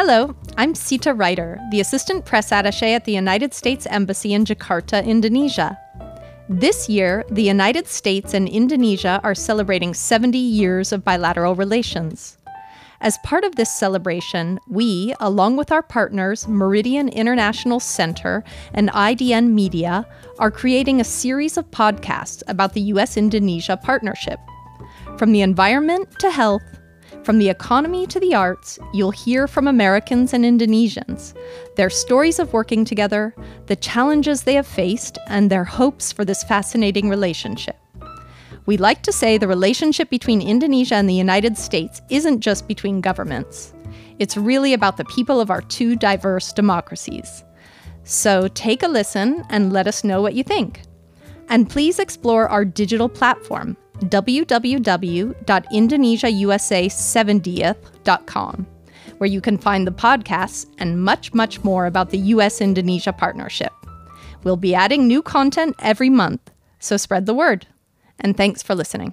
Hello, I'm Sita Ryder, the Assistant Press Attaché at the United States Embassy in Jakarta, Indonesia. This year, the United States and Indonesia are celebrating 70 years of bilateral relations. As part of this celebration, we, along with our partners Meridian International Center and IDN Media, are creating a series of podcasts about the U.S. Indonesia partnership. From the environment to health, from the economy to the arts, you'll hear from Americans and Indonesians, their stories of working together, the challenges they have faced, and their hopes for this fascinating relationship. We like to say the relationship between Indonesia and the United States isn't just between governments. It's really about the people of our two diverse democracies. So take a listen and let us know what you think. And please explore our digital platform, www.indonesiausa70th.com, where you can find the podcasts and much, much more about the US Indonesia partnership. We'll be adding new content every month, so spread the word and thanks for listening.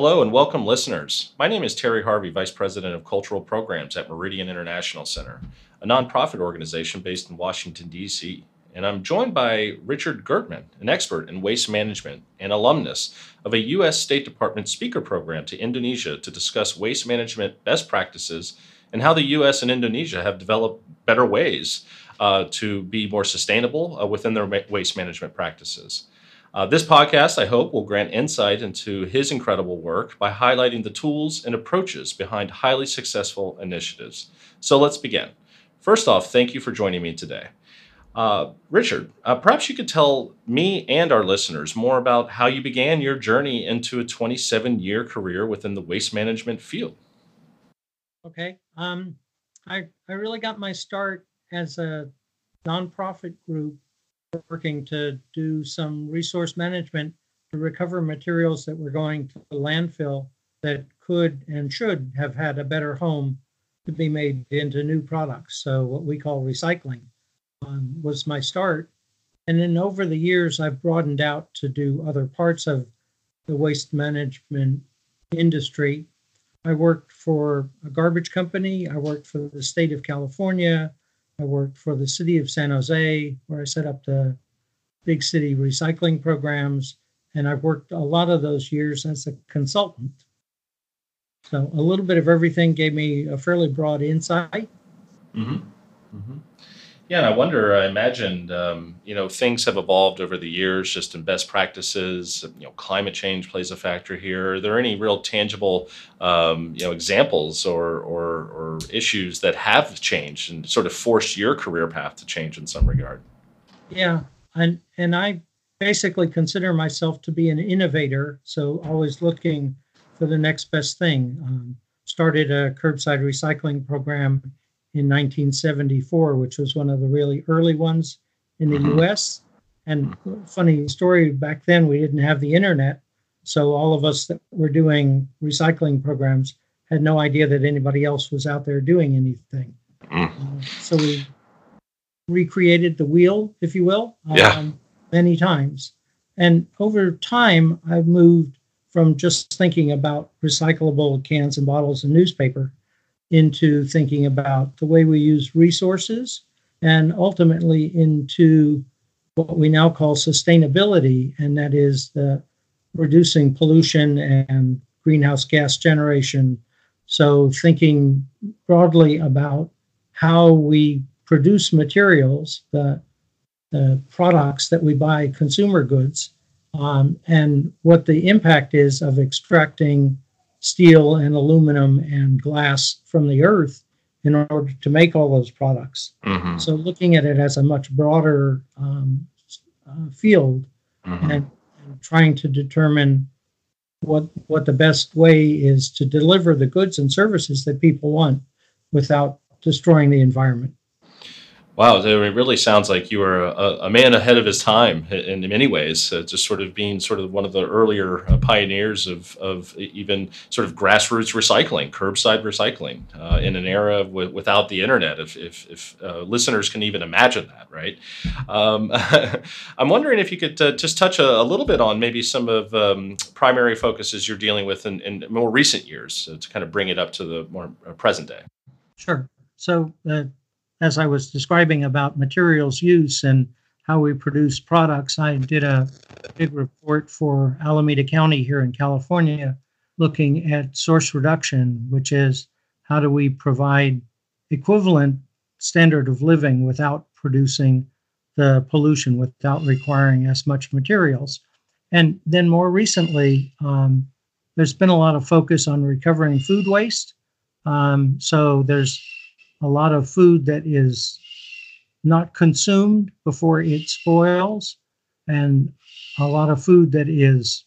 Hello and welcome, listeners. My name is Terry Harvey, Vice President of Cultural Programs at Meridian International Center, a nonprofit organization based in Washington, D.C. And I'm joined by Richard Gertman, an expert in waste management and alumnus of a U.S. State Department speaker program to Indonesia to discuss waste management best practices and how the U.S. and Indonesia have developed better ways uh, to be more sustainable uh, within their waste management practices. Uh, this podcast, I hope, will grant insight into his incredible work by highlighting the tools and approaches behind highly successful initiatives. So let's begin. First off, thank you for joining me today. Uh, Richard, uh, perhaps you could tell me and our listeners more about how you began your journey into a 27 year career within the waste management field. Okay. Um, I, I really got my start as a nonprofit group working to do some resource management to recover materials that were going to the landfill that could and should have had a better home to be made into new products. So, what we call recycling um, was my start. And then over the years, I've broadened out to do other parts of the waste management industry I worked for a garbage company. I worked for the state of California. I worked for the city of San Jose, where I set up the big city recycling programs. And I've worked a lot of those years as a consultant. So a little bit of everything gave me a fairly broad insight. Mm-hmm. Mm-hmm. Yeah, and I wonder. I imagined, um, you know, things have evolved over the years, just in best practices. You know, climate change plays a factor here. Are there any real tangible, um, you know, examples or, or or issues that have changed and sort of forced your career path to change in some regard? Yeah, and and I basically consider myself to be an innovator, so always looking for the next best thing. Um, started a curbside recycling program in 1974, which was one of the really early ones in the mm-hmm. US. And funny story, back then we didn't have the internet. So all of us that were doing recycling programs had no idea that anybody else was out there doing anything. Mm. Uh, so we recreated the wheel, if you will, yeah. um, many times. And over time, I've moved from just thinking about recyclable cans and bottles and newspaper into thinking about the way we use resources and ultimately into what we now call sustainability, and that is the reducing pollution and greenhouse gas generation. So, thinking broadly about how we produce materials, the, the products that we buy, consumer goods, um, and what the impact is of extracting steel and aluminum and glass from the earth in order to make all those products. Mm-hmm. So looking at it as a much broader um, uh, field mm-hmm. and, and, trying to determine what what the best way is to deliver the goods and services that people want without destroying the environment. Wow, it really sounds like you were a, a man ahead of his time in, many ways. Uh, just sort of being sort of one of the earlier uh, pioneers of, of even sort of grassroots recycling, curbside recycling, uh, in an era w- without the internet. If, if, if uh, listeners can even imagine that, right? Um, I'm wondering if you could uh, just touch a, a, little bit on maybe some of um, primary focuses you're dealing with in, in more recent years to kind of bring it up to the more uh, present day. Sure. So as I was describing about materials use and how we produce products, I did a big report for Alameda County here in California looking at source reduction, which is how do we provide equivalent standard of living without producing the pollution, without requiring as much materials. And then more recently, um, there's been a lot of focus on recovering food waste. Um, so there's a lot of food that is not consumed before it spoils, and a lot of food that is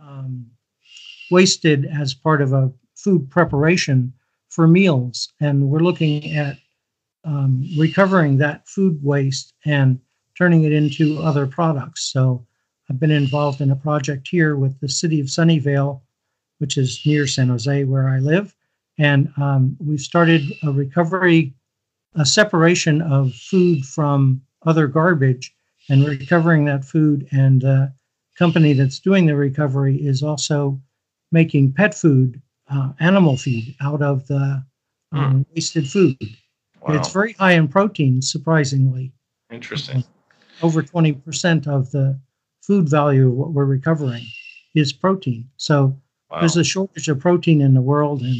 um, wasted as part of a food preparation for meals. And we're looking at um, recovering that food waste and turning it into other products. So I've been involved in a project here with the city of Sunnyvale, which is near San Jose, where I live. And um, we've started a recovery, a separation of food from other garbage and recovering that food. And the company that's doing the recovery is also making pet food, uh, animal feed out of the um, mm. wasted food. Wow. It's very high in protein, surprisingly. Interesting. Over 20% of the food value of what we're recovering is protein. So wow. there's a shortage of protein in the world, and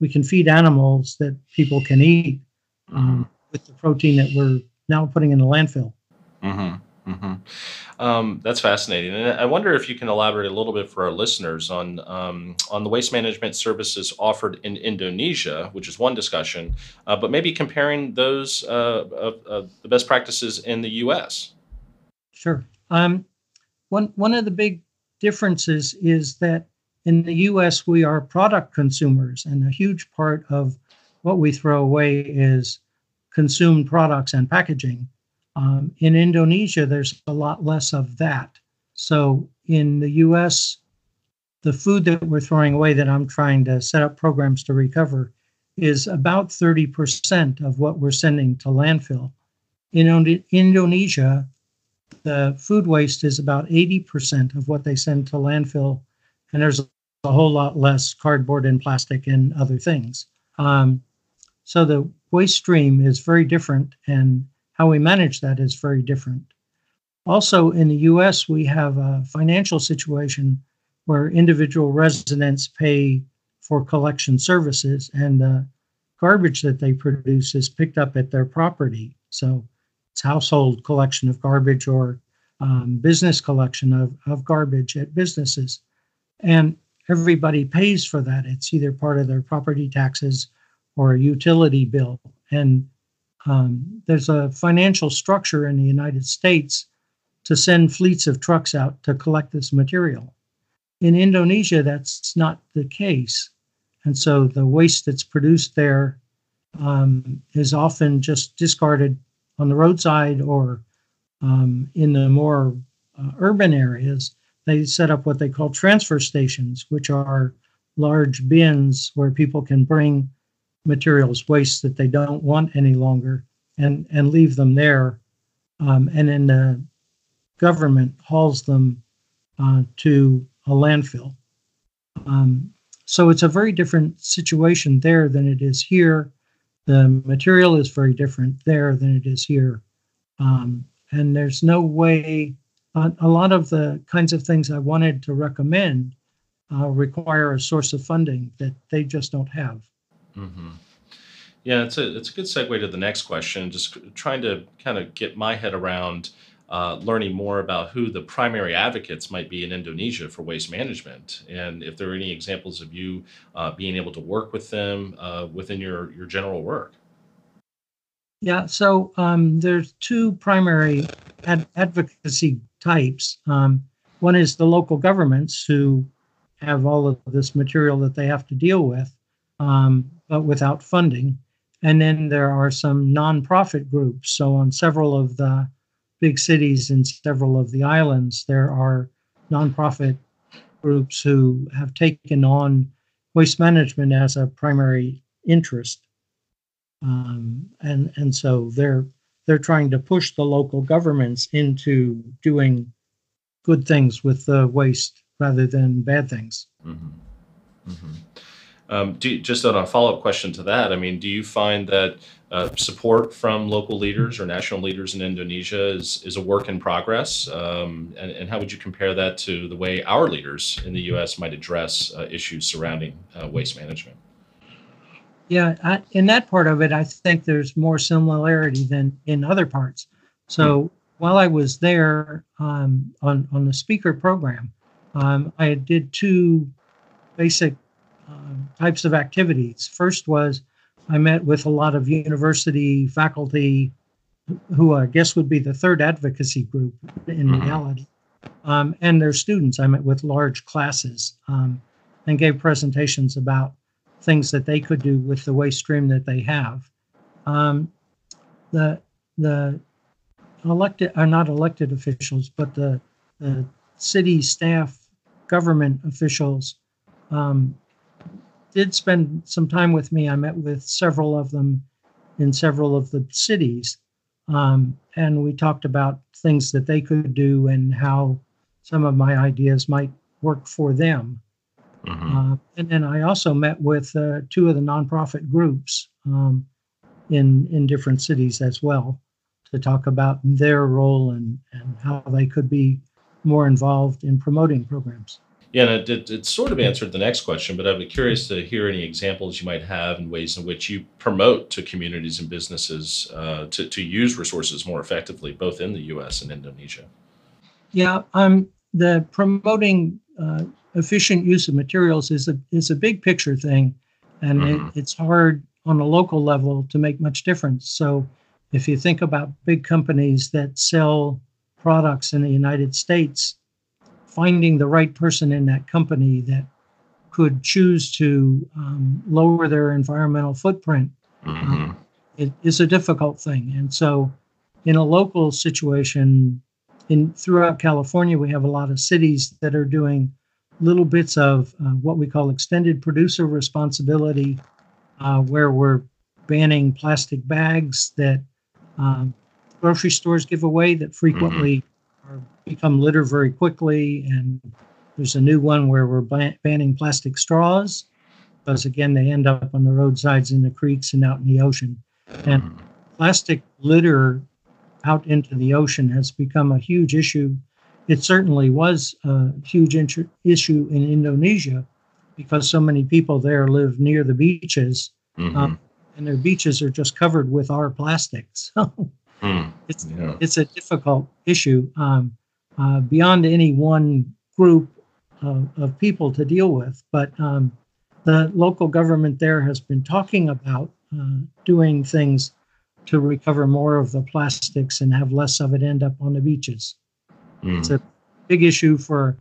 we can feed animals that people can eat um, mm-hmm. with the protein that we're now putting in the landfill. Mm-hmm. Mm-hmm. Um, that's fascinating, and I wonder if you can elaborate a little bit for our listeners on um, on the waste management services offered in Indonesia, which is one discussion, uh, but maybe comparing those uh, uh, the best practices in the U.S. Sure. Um, one one of the big differences is that in the US, we are product consumers, and a huge part of what we throw away is consumed products and packaging. Um, in Indonesia, there's a lot less of that. So in the US, the food that we're throwing away that I'm trying to set up programs to recover is about 30% of what we're sending to landfill. In Indonesia, the food waste is about 80% of what they send to landfill, and there's a whole lot less cardboard and plastic and other things. Um, so the waste stream is very different, and how we manage that is very different. Also, in the US, we have a financial situation where individual residents pay for collection services, and the garbage that they produce is picked up at their property. So it's household collection of garbage or um, business collection of, of garbage at businesses. And everybody pays for that. It's either part of their property taxes or a utility bill. And um, there's a financial structure in the United States to send fleets of trucks out to collect this material. In Indonesia, that's not the case. And so the waste that's produced there um, is often just discarded on the roadside or um, in the more uh, urban areas they set up what they call transfer stations, which are large bins where people can bring materials, waste that they don't want any longer, and, and leave them there. Um, and then the government hauls them uh, to a landfill. Um, so it's a very different situation there than it is here. The material is very different there than it is here. Um, and there's no way uh, a lot of the kinds of things I wanted to recommend uh, require a source of funding that they just don't have. Mm-hmm. Yeah, it's a it's a good segue to the next question. Just trying to kind of get my head around uh, learning more about who the primary advocates might be in Indonesia for waste management, and if there are any examples of you uh, being able to work with them uh, within your your general work. Yeah, so um, there's two primary advocacy types. Um, one is the local governments who have all of this material that they have to deal with, um, but without funding. and then there are some nonprofit groups. So on several of the big cities and several of the islands, there are nonprofit groups who have taken on waste management as a primary interest. Um, and and so they're they're trying to push the local governments into doing good things with the waste rather than bad things. Mm-hmm. Mm-hmm. Um, do, just on a follow up question to that, I mean, do you find that uh, support from local leaders or national leaders in Indonesia is, is a work in progress? Um, and, and, how would you compare that to the way our leaders in the U.S. might address uh, issues surrounding uh, waste management? Yeah, I, in that part of it, I think there's more similarity than in other parts. So hmm. while I was there um, on on the speaker program, um, I did two basic um, types of activities. First was I met with a lot of university faculty, who I guess would be the third advocacy group in mm-hmm. reality, um, and their students. I met with large classes um, and gave presentations about things that they could do with the waste stream that they have. Um, the the elected are not elected officials, but the, the city staff, government officials um, did spend some time with me. I met with several of them in several of the cities, um, and we talked about things that they could do and how some of my ideas might work for them. Mm-hmm. Uh, and then I also met with uh, two of the nonprofit groups um, in in different cities as well to talk about their role and, and how they could be more involved in promoting programs. Yeah, and it, it, it, sort of answered the next question, but I'd be curious to hear any examples you might have and ways in which you promote to communities and businesses uh, to, to use resources more effectively, both in the U.S. and Indonesia. Yeah, um, the promoting uh, efficient use of materials is a is a big picture thing, and mm-hmm. it, it's hard on a local level to make much difference. So, if you think about big companies that sell products in the United States finding the right person in that company that could choose to um, lower their environmental footprint mm-hmm. uh, it is a difficult thing. And so, in a local situation, in throughout California, we have a lot of cities that are doing little bits of uh, what we call extended producer responsibility, uh, where we're banning plastic bags that um, grocery stores give away that frequently mm-hmm become litter very quickly. And there's a new one where we're ban- banning plastic straws because, again, they end up on the roadsides, in the creeks, and out in the ocean. And mm-hmm. plastic litter out into the ocean has become a huge issue. It certainly was a huge int- issue in Indonesia because so many people there live near the beaches. Mm-hmm. Um, and their beaches are just covered with our plastics. So mm, it's yeah. it's a difficult issue. Um, uh, beyond any one group of, of, people to deal with. But um, the local government there has been talking about uh, doing things to recover more of the plastics and have less of it end up on the beaches. Mm. It's a big issue for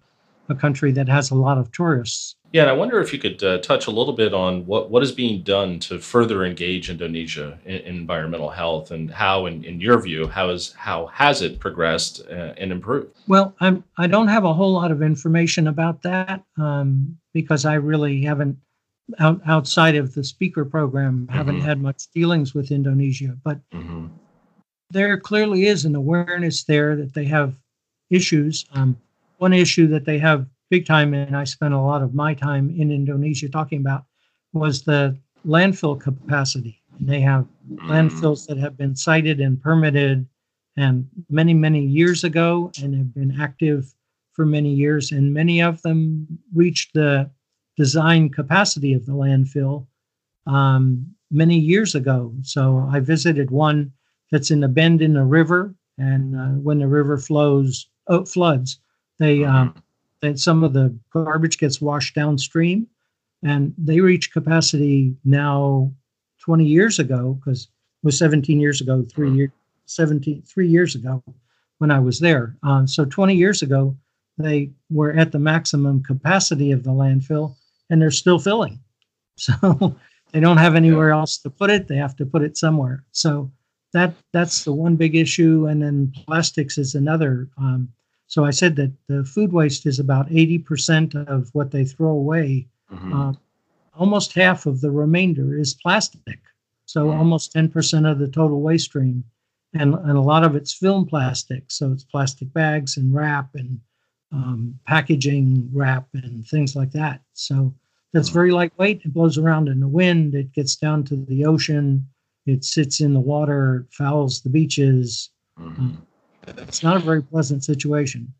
a country that has a lot of tourists. Yeah, and I wonder if you could uh, touch a little bit on what, what is being done to further engage Indonesia in, in environmental health, and how, in, in your view, how is how has it progressed uh, and improved? Well, I'm I don't have a whole lot of information about that um, because I really haven't out, outside of the speaker program haven't mm-hmm. had much dealings with Indonesia, but mm-hmm. there clearly is an awareness there that they have issues. Um, one issue that they have big time, and I spent a lot of my time in Indonesia talking about, was the landfill capacity. And they have landfills that have been sited and permitted and many, many years ago and have been active for many years. And many of them reached the design capacity of the landfill um, many years ago. So I visited one that's in a bend in the river. And uh, when the river flows, oh, floods, they um, mm-hmm. that some of the garbage gets washed downstream, and they reach capacity now 20 years ago because it was 17 years ago, three mm-hmm. years, 17 three years ago when I was there. Um, so 20 years ago, they were at the maximum capacity of the landfill, and they're still filling. So they don't have anywhere else to put it. They have to put it somewhere. So that that's the one big issue. And then plastics is another. Um, so I said that the food waste is about 80% of what they throw away. Mm-hmm. Uh, almost half of the remainder is plastic. So mm-hmm. almost 10% of the total waste stream. And, and a lot of it's film plastic. So it's plastic bags and wrap and um, packaging wrap and things like that. So that's very lightweight. It blows around in the wind. It gets down to the ocean. It sits in the water, fouls the beaches. Mm-hmm. it's not a very pleasant situation.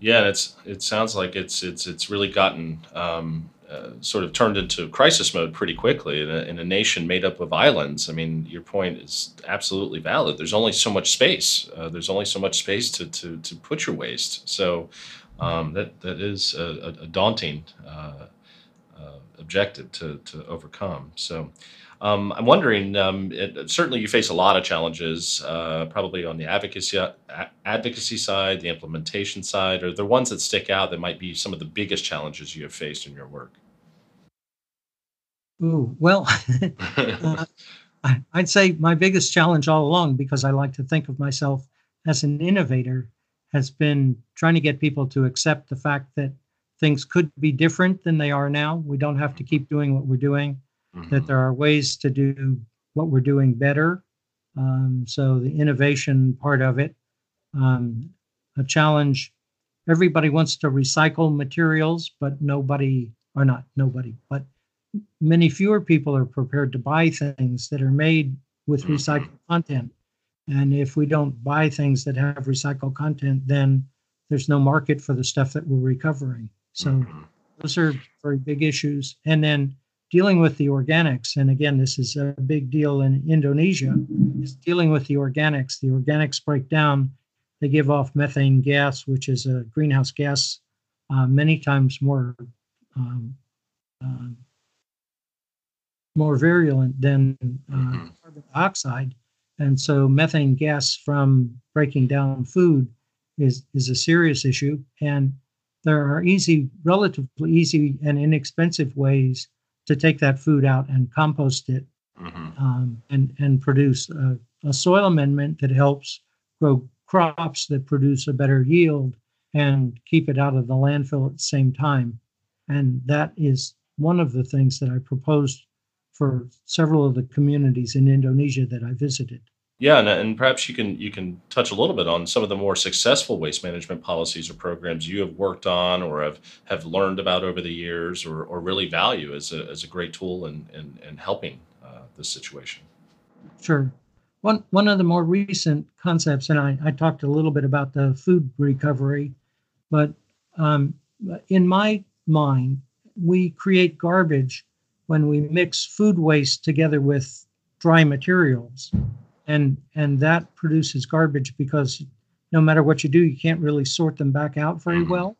Yeah, it's it sounds like it's it's it's really gotten um, uh, sort of turned into crisis mode pretty quickly in a, in a, nation made up of islands. I mean, your point is absolutely valid. There's only so much space. Uh, there's only so much space to to to put your waste. So um, that that is a, a daunting uh, uh, objective to to overcome. So. Um, I'm wondering. Um, it, certainly, you face a lot of challenges, uh, probably on the advocacy advocacy side, the implementation side. Are there ones that stick out that might be some of the biggest challenges you have faced in your work? Ooh, well, uh, I'd say my biggest challenge all along, because I like to think of myself as an innovator, has been trying to get people to accept the fact that things could be different than they are now. We don't have to keep doing what we're doing, mm-hmm. that there are ways to do what we're doing better. Um, so the innovation part of it, um, a challenge. Everybody wants to recycle materials, but nobody, or not nobody, but many fewer people are prepared to buy things that are made with mm-hmm. recycled content. And if we don't buy things that have recycled content, then there's no market for the stuff that we're recovering. So mm-hmm. those are very big issues. And then dealing with the organics, and again, this is a big deal in Indonesia, is dealing with the organics. The organics break down, they give off methane gas, which is a greenhouse gas uh, many times more um, uh, more virulent than uh, mm-hmm. carbon dioxide. And so methane gas from breaking down food is, is a serious issue. And there are easy, relatively easy and inexpensive ways to take that food out and compost it mm-hmm. um, and, and produce a, a soil amendment that helps grow crops that produce a better yield and keep it out of the landfill at the same time. And that is one of the things that I proposed for several of the communities in Indonesia that I visited. Yeah, and, and, perhaps you can you can touch a little bit on some of the more successful waste management policies or programs you have worked on or have, have learned about over the years or, or really value as a, as a great tool in, in, in helping uh, this situation. Sure. One, one of the more recent concepts, and I, I talked a little bit about the food recovery, but um, in my mind, we create garbage when we mix food waste together with dry materials and and that produces garbage because no matter what you do you can't really sort them back out very mm-hmm. well.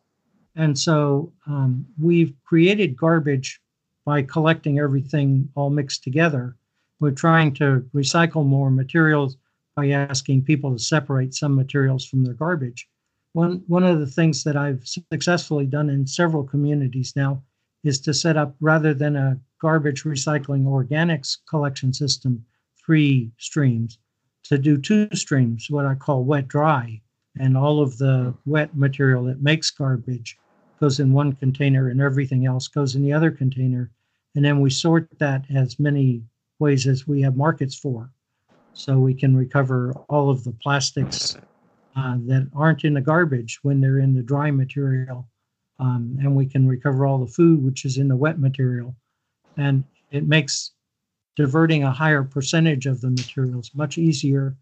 And so um, we've created garbage by collecting everything all mixed together. We're trying to recycle more materials by asking people to separate some materials from their garbage. One one of the things that i've successfully done in several communities now is to set up rather than a garbage recycling organics collection system three streams to do two streams, what I call wet dry. And all of the wet material that makes garbage goes in one container and everything else goes in the other container. And then we sort that as many ways as we have markets for. So we can recover all of the plastics uh, that aren't in the garbage when they're in the dry material um, and we can recover all the food which is in the wet material and it makes diverting a higher percentage of the materials much easier.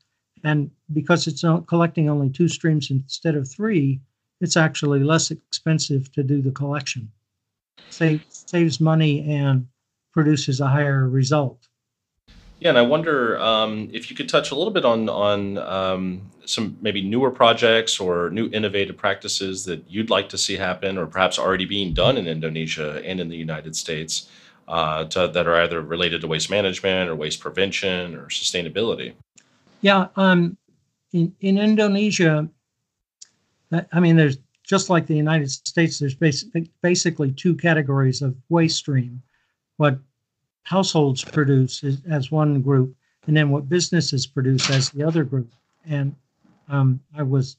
And because it's collecting only two streams instead of three it's actually less expensive to do the collection. Save, saves money and produces a higher result. Yeah, and I wonder um, if you could touch a little bit on on um, some maybe newer projects or new innovative practices that you'd like to see happen, or perhaps already being done in Indonesia and in the United States uh, to, that are either related to waste management or waste prevention or sustainability. Yeah, um, in in Indonesia, I mean, there's just like the United States. There's basically basically two categories of waste stream. What households produce as, as one group, and then what businesses produce as the other group. And um, I was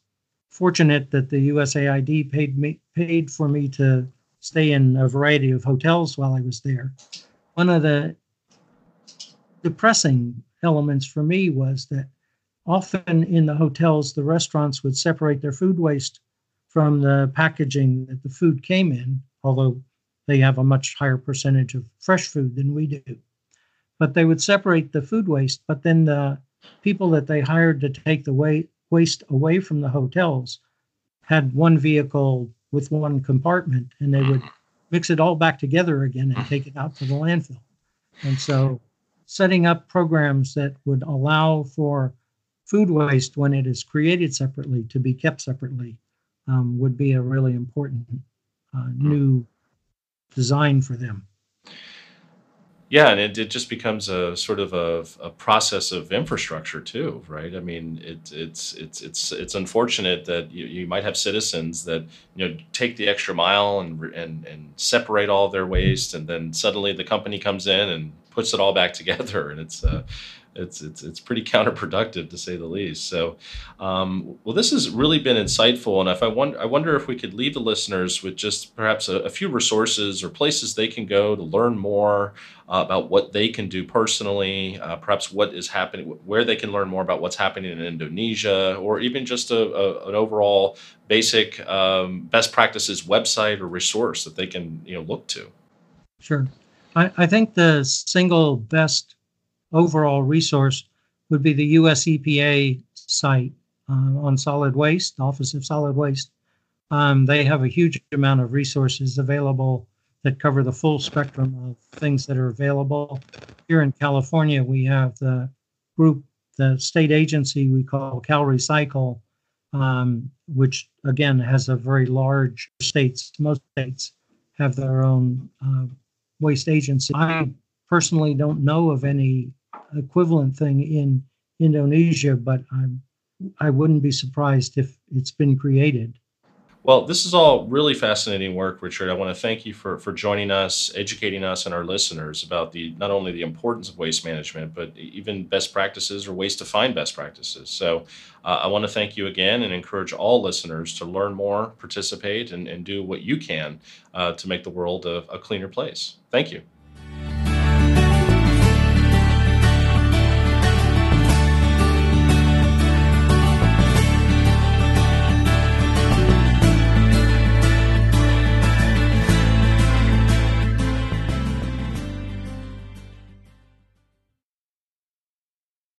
fortunate that the USAID paid me paid for me to stay in a variety of hotels while I was there. One of the depressing elements for me was that often in the hotels, the restaurants would separate their food waste from the packaging that the food came in, although they have a much higher percentage of fresh food than we do. But they would separate the food waste, but then the people that they hired to take the waste away from the hotels had one vehicle with one compartment and they would mix it all back together again and take it out to the landfill. And so setting up programs that would allow for food waste when it is created separately to be kept separately um, would be a really important uh, new design for them. Yeah, and it, it just becomes a sort of a, a process of infrastructure too, right? I mean, it, it's it's it's it's unfortunate that you, you might have citizens that you know take the extra mile and and and separate all their waste, and then suddenly the company comes in and puts it all back together, and it's uh, it's it's it's pretty counterproductive to say the least. So, um, well, this has really been insightful, and if I wonder, I wonder if we could leave the listeners with just perhaps a, a few resources or places they can go to learn more uh, about what they can do personally, uh, perhaps what is happening, where they can learn more about what's happening in Indonesia, or even just a, a an overall basic um, best practices website or resource that they can you know look to. Sure, I, I think the single best overall resource would be the US EPA site uh, on solid waste, Office of Solid Waste. Um, they have a huge amount of resources available that cover the full spectrum of things that are available. Here in California, we have the group, the state agency we call CalRecycle, um, which again has a very large states. Most states have their own uh, waste agency. I personally don't know of any equivalent thing in Indonesia, but I'm I wouldn't be surprised if it's been created. Well, this is all really fascinating work, Richard. I want to thank you for, for joining us, educating us and our listeners about the not only the importance of waste management, but even best practices or ways to find best practices. So uh, I want to thank you again and encourage all listeners to learn more, participate, and, and do what you can uh, to make the world a, a cleaner place. Thank you.